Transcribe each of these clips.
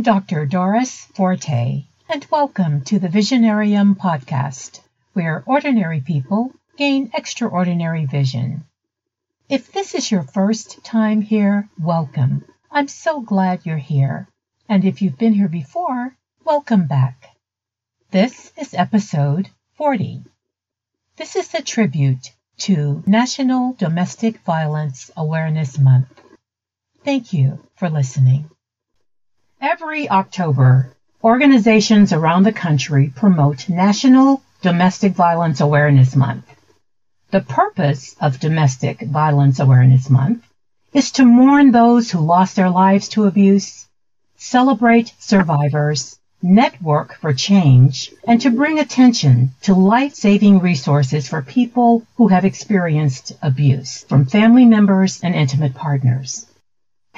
I'm Dr. Doris Forte, and welcome to the Visionarium podcast, where ordinary people gain extraordinary vision. If this is your first time here, welcome. I'm so glad you're here. And if you've been here before, welcome back. This is episode 40. This is a tribute to National Domestic Violence Awareness Month. Thank you for listening. Every October, organizations around the country promote National Domestic Violence Awareness Month. The purpose of Domestic Violence Awareness Month is to mourn those who lost their lives to abuse, celebrate survivors, network for change, and to bring attention to life-saving resources for people who have experienced abuse from family members and intimate partners.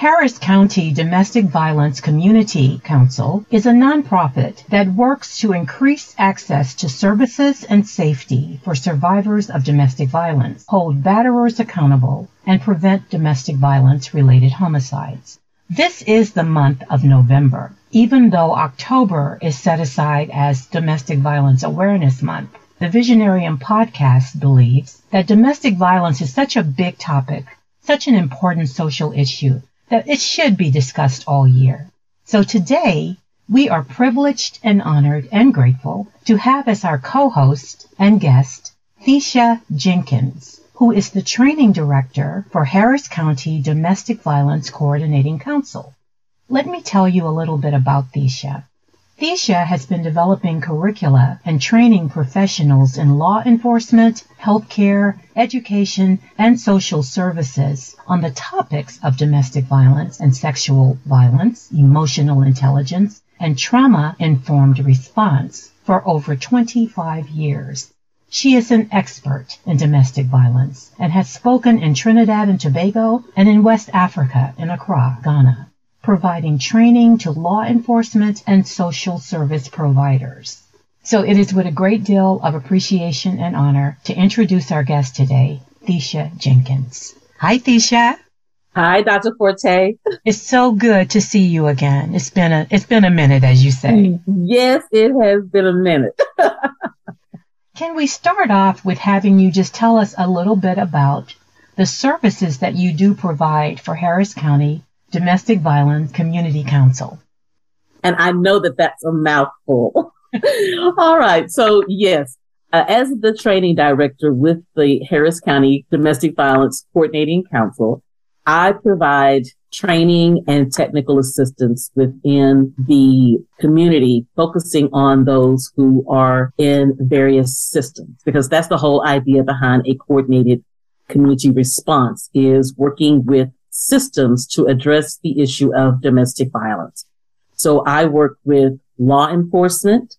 Harris County Domestic Violence Community Council is a nonprofit that works to increase access to services and safety for survivors of domestic violence, hold batterers accountable, and prevent domestic violence related homicides. This is the month of November, even though October is set aside as Domestic Violence Awareness Month. The Visionarium podcast believes that domestic violence is such a big topic, such an important social issue, that it should be discussed all year. So today, we are privileged and honored and grateful to have as our co-host and guest, Thecia Jenkins who is the training director for Harris County Domestic Violence Coordinating Council. Let me tell you a little bit about Thecia. Thecia has been developing curricula and training professionals in law enforcement, healthcare, education, and social services on the topics of domestic violence and sexual violence, emotional intelligence, and trauma informed response for over 25 years. She is an expert in domestic violence and has spoken in Trinidad and Tobago and in West Africa in Accra, Ghana, providing training to law enforcement and social service providers. So it is with a great deal of appreciation and honor to introduce our guest today, Thecia Jenkins. Hi, Thecia. Hi, Dr. Forte. It's so good to see you again. It's been a it's been a minute, as you say. Yes, it has been a minute. Can we start off with having you just tell us a little bit about the services that you do provide for Harris County Domestic Violence Community Council? And I know that that's a mouthful. All right. So yes, uh, as the training director with the Harris County Domestic Violence Coordinating Council, I provide training and technical assistance within the community, focusing on those who are in various systems, because that's the whole idea behind a coordinated community response is working with systems to address the issue of domestic violence. So I work with law enforcement,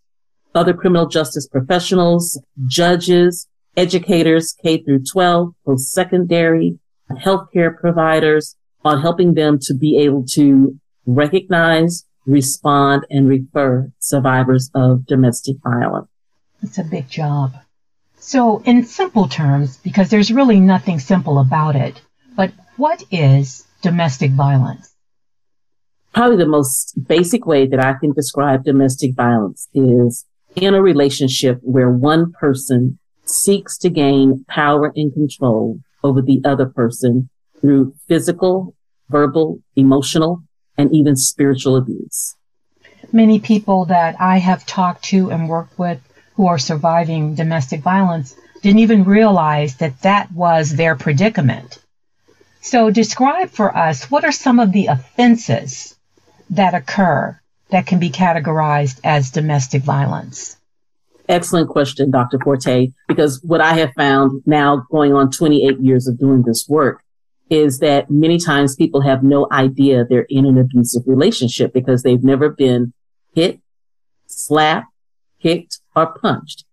other criminal justice professionals, judges, educators, K through 12, post-secondary, healthcare providers on helping them to be able to recognize, respond, and refer survivors of domestic violence. It's a big job. So, in simple terms, because there's really nothing simple about it, but what is domestic violence? Probably the most basic way that I can describe domestic violence is in a relationship where one person seeks to gain power and control over the other person through physical, verbal, emotional, and even spiritual abuse. Many people that I have talked to and worked with who are surviving domestic violence didn't even realize that that was their predicament. So describe for us what are some of the offenses that occur that can be categorized as domestic violence? Excellent question, Dr. Forte, because what I have found now going on 28 years of doing this work is that many times people have no idea they're in an abusive relationship because they've never been hit, slapped, kicked, or punched.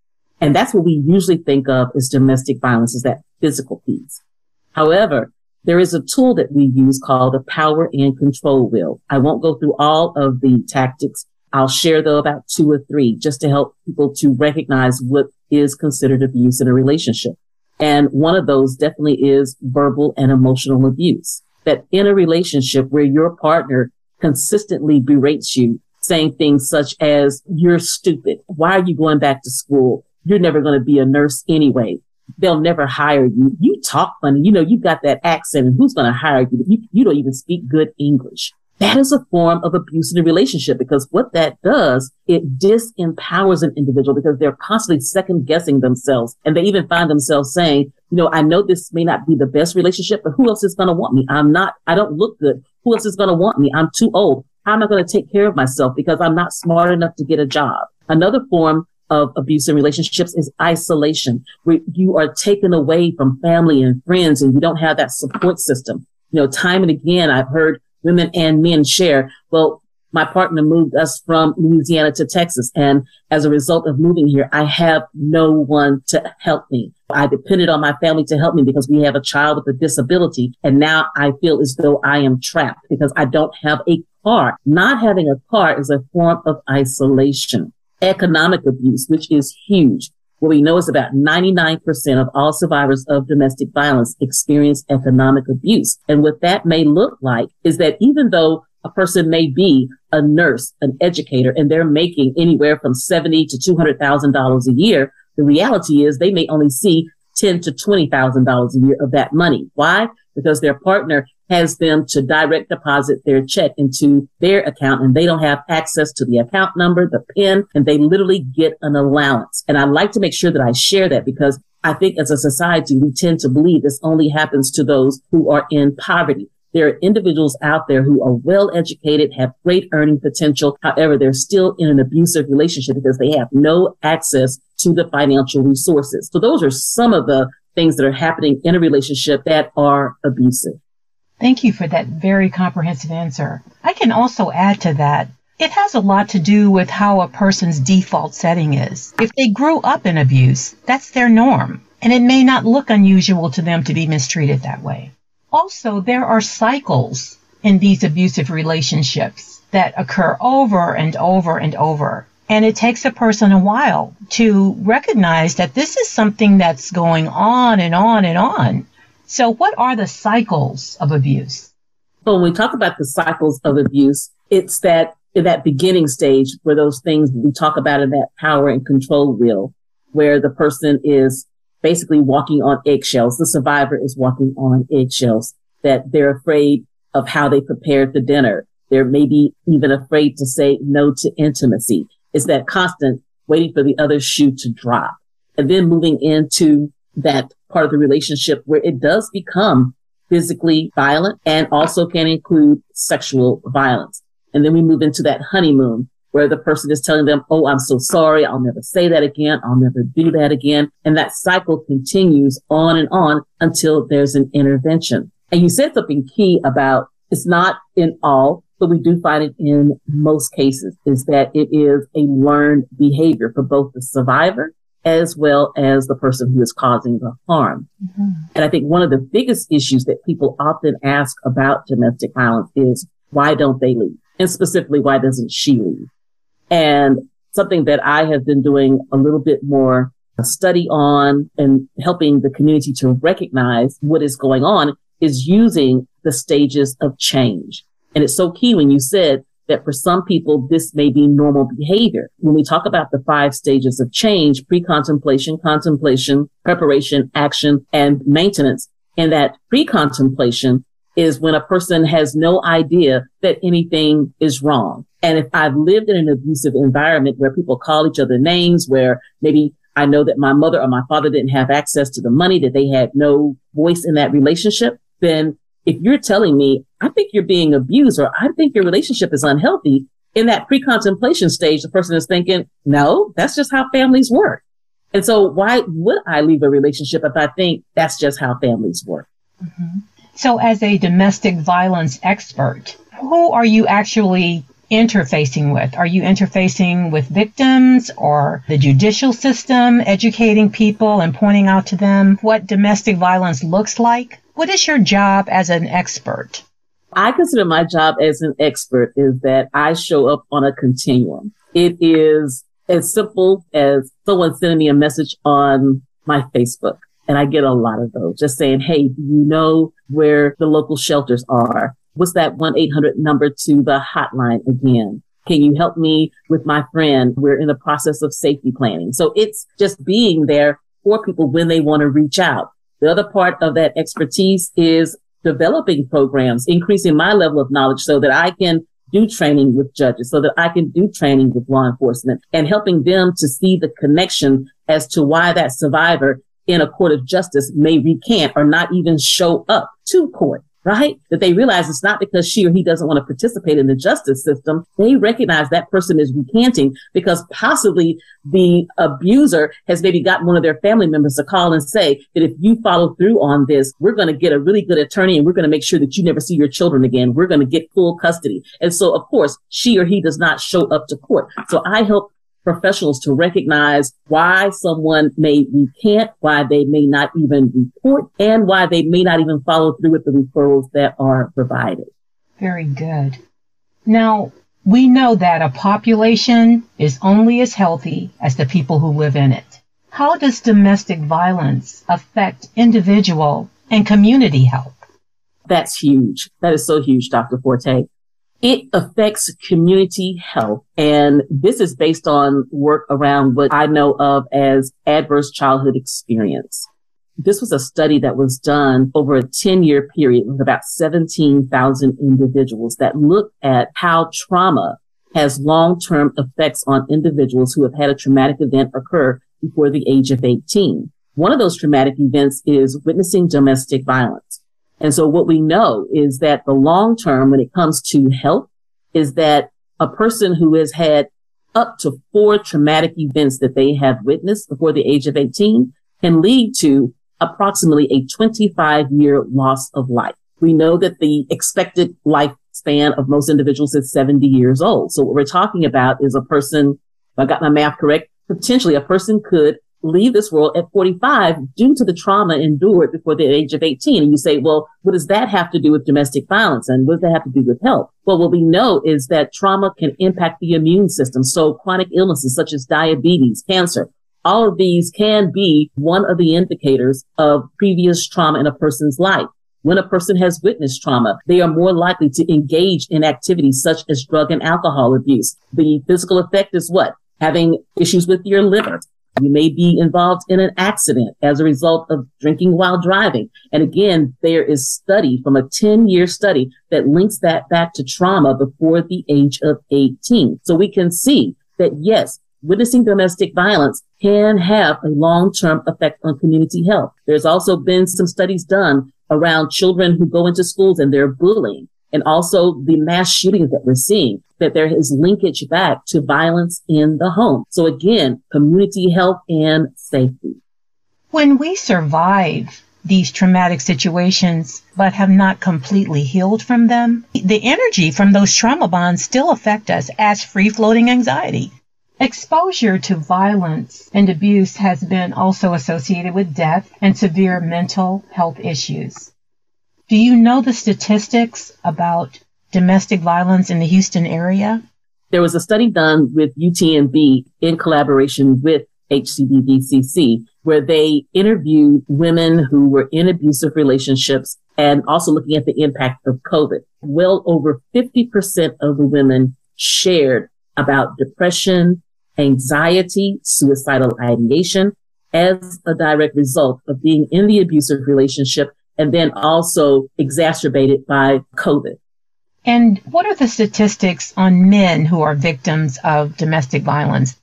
And that's what we usually think of as domestic violence is that physical piece. However, there is a tool that we use called the power and control wheel. I won't go through all of the tactics I'll share though about two or three just to help people to recognize what is considered abuse in a relationship. And one of those definitely is verbal and emotional abuse. That in a relationship where your partner consistently berates you, saying things such as, you're stupid. Why are you going back to school? You're never going to be a nurse anyway. They'll never hire you. You talk funny. You know, you've got that accent and who's going to hire you? you? You don't even speak good English. That is a form of abuse in a relationship because what that does, it disempowers an individual because they're constantly second guessing themselves. And they even find themselves saying, you know, I know this may not be the best relationship, but who else is going to want me? I'm not, I don't look good. Who else is going to want me? I'm too old. How am I going to take care of myself because I'm not smart enough to get a job? Another form of abuse in relationships is isolation, where you are taken away from family and friends and you don't have that support system. You know, time and again, I've heard women and men share. Well, my partner moved us from Louisiana to Texas. And as a result of moving here, I have no one to help me. I depended on my family to help me because we have a child with a disability. And now I feel as though I am trapped because I don't have a car. Not having a car is a form of isolation. Economic abuse, which is huge. What we know is about 99% of all survivors of domestic violence experience economic abuse. And what that may look like is that even though a person may be a nurse, an educator, and they're making anywhere from 70 to $200,000 a year, the reality is they may only see ten to twenty thousand dollars a year of that money. Why? Because their partner has them to direct deposit their check into their account and they don't have access to the account number, the PIN, and they literally get an allowance. And I like to make sure that I share that because I think as a society, we tend to believe this only happens to those who are in poverty. There are individuals out there who are well educated, have great earning potential. However, they're still in an abusive relationship because they have no access to the financial resources. So those are some of the things that are happening in a relationship that are abusive. Thank you for that very comprehensive answer. I can also add to that. It has a lot to do with how a person's default setting is. If they grew up in abuse, that's their norm, and it may not look unusual to them to be mistreated that way. Also, there are cycles in these abusive relationships that occur over and over and over. And it takes a person a while to recognize that this is something that's going on and on and on. So, what are the cycles of abuse? So, when we talk about the cycles of abuse, it's that that beginning stage where those things we talk about in that power and control wheel, where the person is basically walking on eggshells. The survivor is walking on eggshells that they're afraid of how they prepared the dinner. They're maybe even afraid to say no to intimacy. It's that constant waiting for the other shoe to drop and then moving into that part of the relationship where it does become physically violent and also can include sexual violence. And then we move into that honeymoon where the person is telling them, Oh, I'm so sorry. I'll never say that again. I'll never do that again. And that cycle continues on and on until there's an intervention. And you said something key about it's not in all, but we do find it in most cases is that it is a learned behavior for both the survivor as well as the person who is causing the harm. Mm-hmm. And I think one of the biggest issues that people often ask about domestic violence is why don't they leave? And specifically, why doesn't she leave? And something that I have been doing a little bit more study on and helping the community to recognize what is going on is using the stages of change. And it's so key when you said that for some people, this may be normal behavior. When we talk about the five stages of change, pre-contemplation, contemplation, preparation, action, and maintenance, and that pre-contemplation is when a person has no idea that anything is wrong. And if I've lived in an abusive environment where people call each other names, where maybe I know that my mother or my father didn't have access to the money, that they had no voice in that relationship, then if you're telling me, I think you're being abused or I think your relationship is unhealthy, in that pre-contemplation stage, the person is thinking, no, that's just how families work. And so why would I leave a relationship if I think that's just how families work? Mm-hmm. So as a domestic violence expert, who are you actually interfacing with? Are you interfacing with victims or the judicial system, educating people and pointing out to them what domestic violence looks like? What is your job as an expert? I consider my job as an expert is that I show up on a continuum. It is as simple as someone sending me a message on my Facebook. And I get a lot of those just saying, Hey, do you know where the local shelters are? what's that 1-800 number to the hotline again? Can you help me with my friend? We're in the process of safety planning. So it's just being there for people when they want to reach out. The other part of that expertise is developing programs, increasing my level of knowledge so that I can do training with judges, so that I can do training with law enforcement and helping them to see the connection as to why that survivor in a court of justice may recant or not even show up to court right? That they realize it's not because she or he doesn't want to participate in the justice system. They recognize that person is recanting because possibly the abuser has maybe gotten one of their family members to call and say that if you follow through on this, we're going to get a really good attorney and we're going to make sure that you never see your children again. We're going to get full custody. And so, of course, she or he does not show up to court. So I help professionals to recognize why someone may recant, why they may not even report, and why they may not even follow through with the referrals that are provided. Very good. Now, we know that a population is only as healthy as the people who live in it. How does domestic violence affect individual and community health? That's huge. That is so huge, Dr. Forte. It affects community health. And this is based on work around what I know of as adverse childhood experience. This was a study that was done over a 10 year period with about 17,000 individuals that looked at how trauma has long term effects on individuals who have had a traumatic event occur before the age of 18. One of those traumatic events is witnessing domestic violence. And so what we know is that the long term, when it comes to health, is that a person who has had up to four traumatic events that they have witnessed before the age of 18 can lead to approximately a 25 year loss of life. We know that the expected lifespan of most individuals is 70 years old. So what we're talking about is a person, if I got my math correct, potentially a person could leave this world at 45 due to the trauma endured before the age of 18. And you say, well, what does that have to do with domestic violence? And what does that have to do with health? Well, what we know is that trauma can impact the immune system. So chronic illnesses such as diabetes, cancer, all of these can be one of the indicators of previous trauma in a person's life. When a person has witnessed trauma, they are more likely to engage in activities such as drug and alcohol abuse. The physical effect is what? Having issues with your liver, you may be involved in an accident as a result of drinking while driving. And again, there is study from a 10 year study that links that back to trauma before the age of 18. So we can see that yes, witnessing domestic violence can have a long-term effect on community health. There's also been some studies done around children who go into schools and they're bullying and also the mass shootings that we're seeing, that there is linkage back to violence in the home. So again, community health and safety. When we survive these traumatic situations, but have not completely healed from them, the energy from those trauma bonds still affect us as free floating anxiety. Exposure to violence and abuse has been also associated with death and severe mental health issues. Do you know the statistics about domestic violence in the Houston area? There was a study done with UTMB in collaboration with HCDVCC where they interviewed women who were in abusive relationships and also looking at the impact of COVID. Well over 50% of the women shared about depression, anxiety, suicidal ideation as a direct result of being in the abusive relationship and then also exacerbated by COVID. And what are the statistics on men who are victims of domestic violence?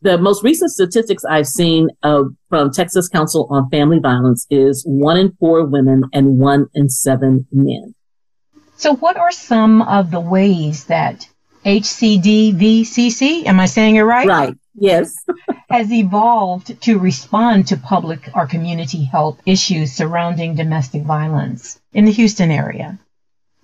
The most recent statistics I've seen uh, from Texas Council on Family Violence is one in four women and one in seven men. So, what are some of the ways that HCDVCC, am I saying it right? Right, yes. has evolved to respond to public or community health issues surrounding domestic violence in the Houston area?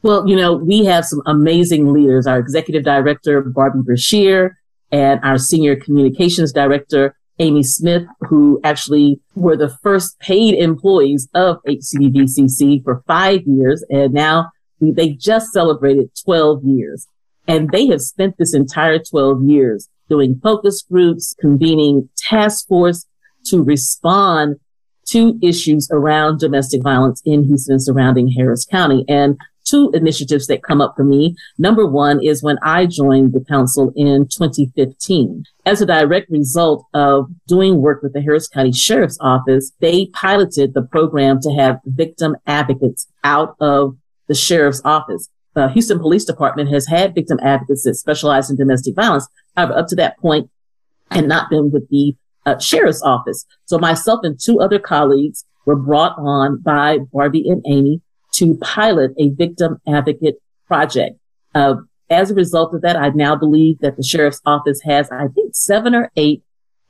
Well, you know, we have some amazing leaders. Our executive director, Barbie Brashear, and our senior communications director, Amy Smith, who actually were the first paid employees of HCDVCC for five years. And now they just celebrated 12 years. And they have spent this entire 12 years doing focus groups, convening task force to respond to issues around domestic violence in Houston and surrounding Harris County. And two initiatives that come up for me. Number one is when I joined the council in 2015. As a direct result of doing work with the Harris County Sheriff's Office, they piloted the program to have victim advocates out of the sheriff's office. The Houston Police Department has had victim advocates that specialize in domestic violence. Up to that point, and not been with the uh, sheriff's office. So myself and two other colleagues were brought on by Barbie and Amy to pilot a victim advocate project. Uh, as a result of that, I now believe that the sheriff's office has, I think, seven or eight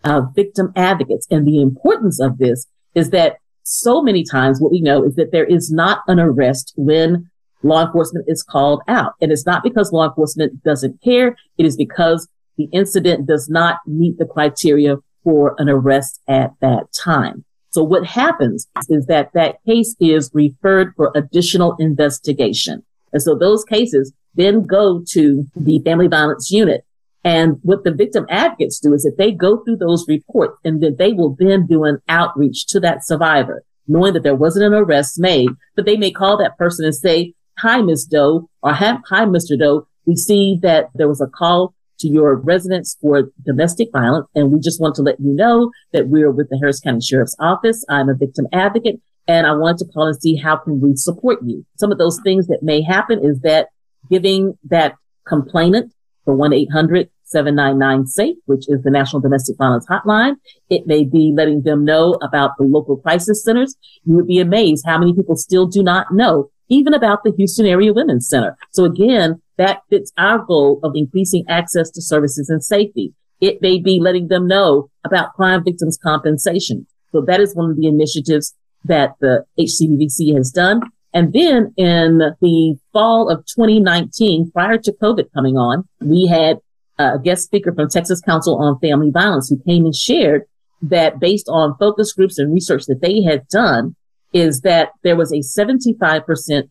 uh, victim advocates. And the importance of this is that so many times what we know is that there is not an arrest when law enforcement is called out. And it's not because law enforcement doesn't care. It is because the incident does not meet the criteria for an arrest at that time. So what happens is that that case is referred for additional investigation. And so those cases then go to the family violence unit. And what the victim advocates do is that they go through those reports and that they will then do an outreach to that survivor, knowing that there wasn't an arrest made, but they may call that person and say, hi, Ms. Doe or hi, Mr. Doe. We see that there was a call to your residence for domestic violence. And we just want to let you know that we're with the Harris County Sheriff's Office. I'm a victim advocate and I wanted to call and see how can we support you. Some of those things that may happen is that giving that complainant the 1-800-799-SAFE, which is the National Domestic Violence Hotline. It may be letting them know about the local crisis centers. You would be amazed how many people still do not know even about the Houston Area Women's Center. So again, that fits our goal of increasing access to services and safety. It may be letting them know about crime victims compensation. So that is one of the initiatives that the HCVVC has done. And then in the fall of 2019, prior to COVID coming on, we had a guest speaker from Texas Council on Family Violence who came and shared that based on focus groups and research that they had done, is that there was a 75%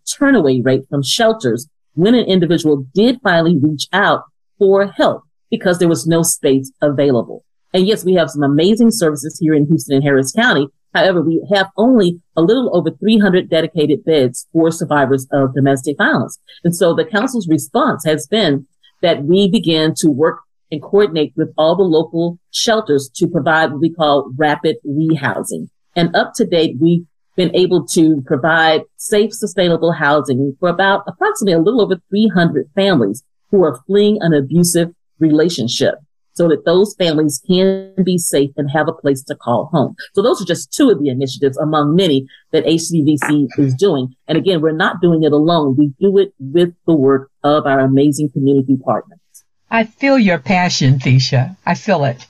turnaway rate from shelters when an individual did finally reach out for help because there was no space available. And yes, we have some amazing services here in Houston and Harris County. However, we have only a little over 300 dedicated beds for survivors of domestic violence. And so the council's response has been that we begin to work and coordinate with all the local shelters to provide what we call rapid rehousing. And up to date, we been able to provide safe, sustainable housing for about approximately a little over 300 families who are fleeing an abusive relationship so that those families can be safe and have a place to call home. So those are just two of the initiatives among many that HCVC is doing. And again, we're not doing it alone. We do it with the work of our amazing community partners. I feel your passion, Thecia. I feel it.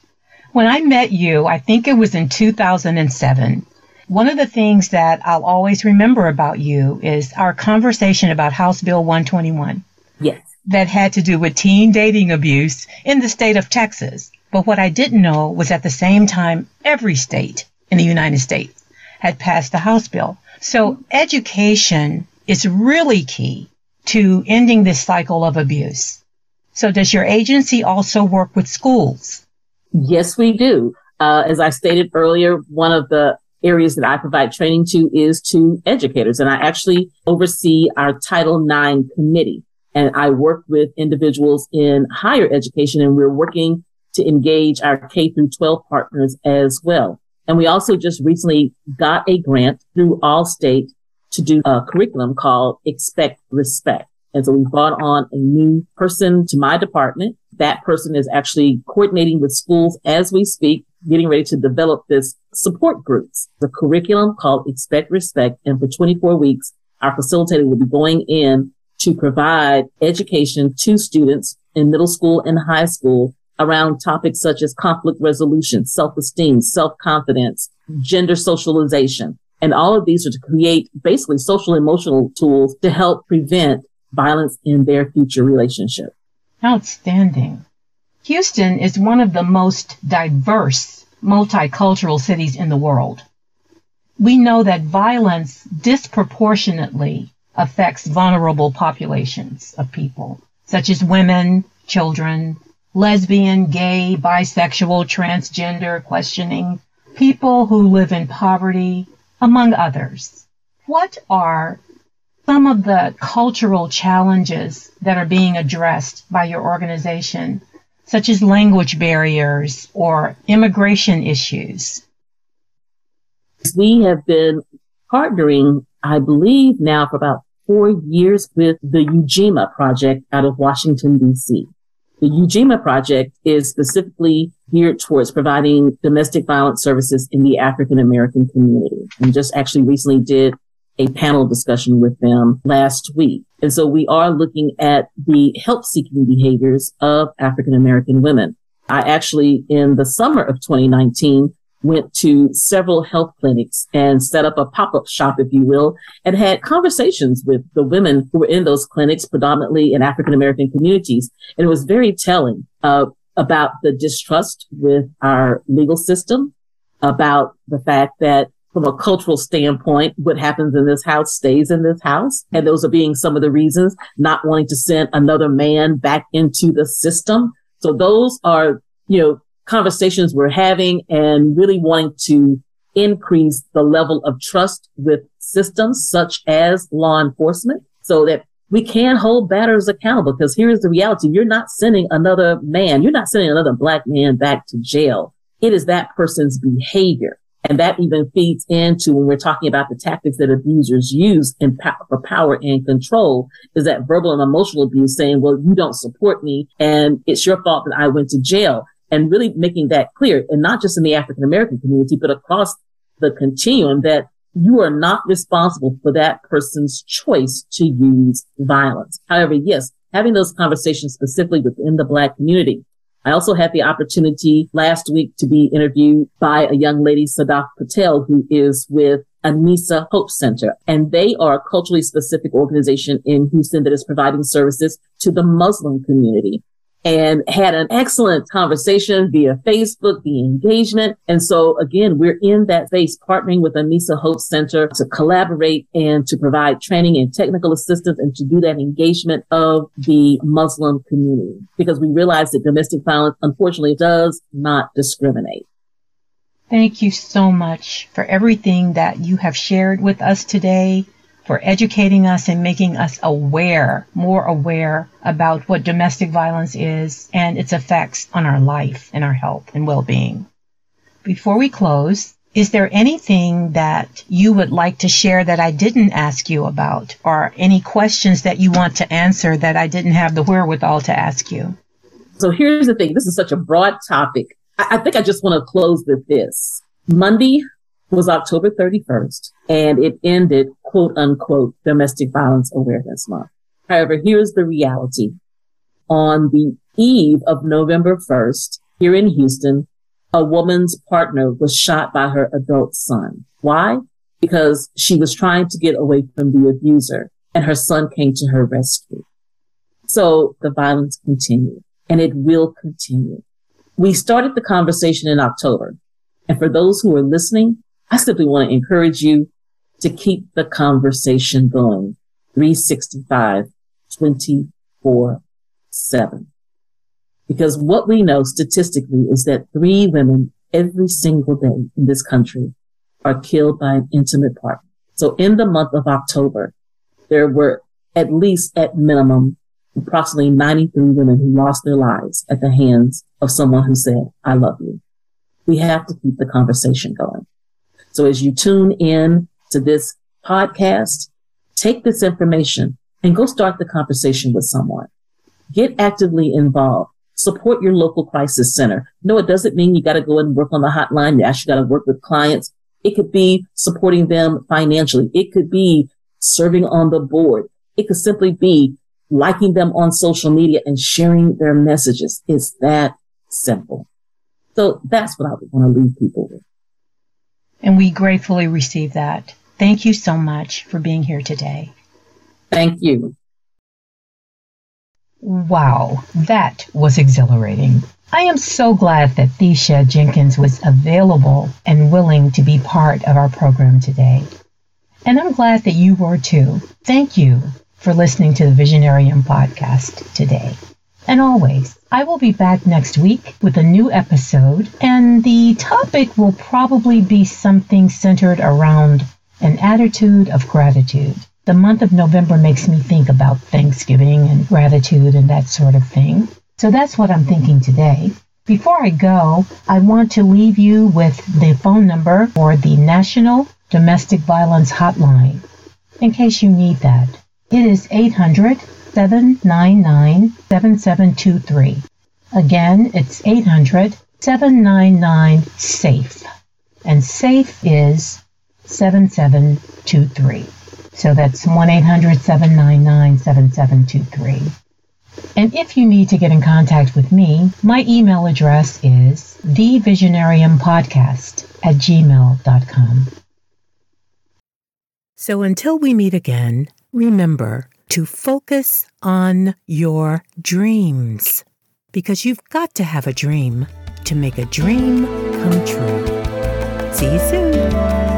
When I met you, I think it was in 2007, one of the things that I'll always remember about you is our conversation about House Bill 121. Yes. That had to do with teen dating abuse in the state of Texas. But what I didn't know was at the same time, every state in the United States had passed the House bill. So education is really key to ending this cycle of abuse. So does your agency also work with schools? Yes, we do. Uh, as I stated earlier, one of the areas that I provide training to is to educators. And I actually oversee our Title IX committee. And I work with individuals in higher education and we're working to engage our K through 12 partners as well. And we also just recently got a grant through Allstate to do a curriculum called Expect Respect. And so we brought on a new person to my department. That person is actually coordinating with schools as we speak getting ready to develop this support groups, the curriculum called Expect Respect. And for 24 weeks, our facilitator will be going in to provide education to students in middle school and high school around topics such as conflict resolution, self-esteem, self-confidence, gender socialization. And all of these are to create basically social emotional tools to help prevent violence in their future relationship. Outstanding. Houston is one of the most diverse multicultural cities in the world. We know that violence disproportionately affects vulnerable populations of people, such as women, children, lesbian, gay, bisexual, transgender, questioning, people who live in poverty, among others. What are some of the cultural challenges that are being addressed by your organization, such as language barriers or immigration issues? We have been partnering, I believe, now for about four years with the UJIMA project out of Washington, D.C. The UJIMA project is specifically geared towards providing domestic violence services in the African American community and just actually recently did a panel discussion with them last week. And so we are looking at the help seeking behaviors of African American women. I actually, in the summer of 2019, went to several health clinics and set up a pop-up shop, if you will, and had conversations with the women who were in those clinics, predominantly in African American communities. And it was very telling uh, about the distrust with our legal system, about the fact that from a cultural standpoint, what happens in this house stays in this house. And those are being some of the reasons not wanting to send another man back into the system. So those are, you know, conversations we're having and really wanting to increase the level of trust with systems such as law enforcement so that we can hold batters accountable because here's the reality. You're not sending another man. You're not sending another black man back to jail. It is that person's behavior. And that even feeds into when we're talking about the tactics that abusers use in po- for power and control is that verbal and emotional abuse saying, well, you don't support me and it's your fault that I went to jail and really making that clear and not just in the African American community, but across the continuum that you are not responsible for that person's choice to use violence. However, yes, having those conversations specifically within the black community I also had the opportunity last week to be interviewed by a young lady, Sadaf Patel, who is with An-Nisa Hope Center. And they are a culturally specific organization in Houston that is providing services to the Muslim community and had an excellent conversation via Facebook, the engagement. And so again, we're in that space partnering with An-Nisa Hope Center to collaborate and to provide training and technical assistance and to do that engagement of the Muslim community because we realize that domestic violence unfortunately does not discriminate. Thank you so much for everything that you have shared with us today for educating us and making us aware, more aware about what domestic violence is and its effects on our life and our health and well-being. Before we close, is there anything that you would like to share that I didn't ask you about or any questions that you want to answer that I didn't have the wherewithal to ask you? So here's the thing. This is such a broad topic. I, I think I just want to close with this. Monday, was October 31st and it ended quote unquote domestic violence awareness month. However, here's the reality. On the eve of November 1st here in Houston, a woman's partner was shot by her adult son. Why? Because she was trying to get away from the abuser and her son came to her rescue. So the violence continued and it will continue. We started the conversation in October. And for those who are listening, I simply want to encourage you to keep the conversation going 365, 24 7. Because what we know statistically is that three women every single day in this country are killed by an intimate partner. So in the month of October, there were at least at minimum approximately 93 women who lost their lives at the hands of someone who said, I love you. We have to keep the conversation going. So as you tune in to this podcast, take this information and go start the conversation with someone. Get actively involved. Support your local crisis center. No, it doesn't mean you got to go and work on the hotline. You actually got to work with clients. It could be supporting them financially. It could be serving on the board. It could simply be liking them on social media and sharing their messages. It's that simple. So that's what I would want to leave people with. And we gratefully receive that. Thank you so much for being here today. Thank you. Wow, that was exhilarating. I am so glad that Thecia Jenkins was available and willing to be part of our program today. And I'm glad that you were too. Thank you for listening to the Visionarium podcast today. And always, I will be back next week with a new episode, and the topic will probably be something centered around an attitude of gratitude. The month of November makes me think about Thanksgiving and gratitude and that sort of thing. So that's what I'm thinking today. Before I go, I want to leave you with the phone number for the National Domestic Violence Hotline in case you need that. It is 800 799 7723. Again, it's 800 799 SAFE. And SAFE is 7723. So that's 1 800 799 7723. And if you need to get in contact with me, my email address is thevisionariumpodcast at gmail.com. So until we meet again, remember to focus on your dreams because you've got to have a dream to make a dream come true. See you soon.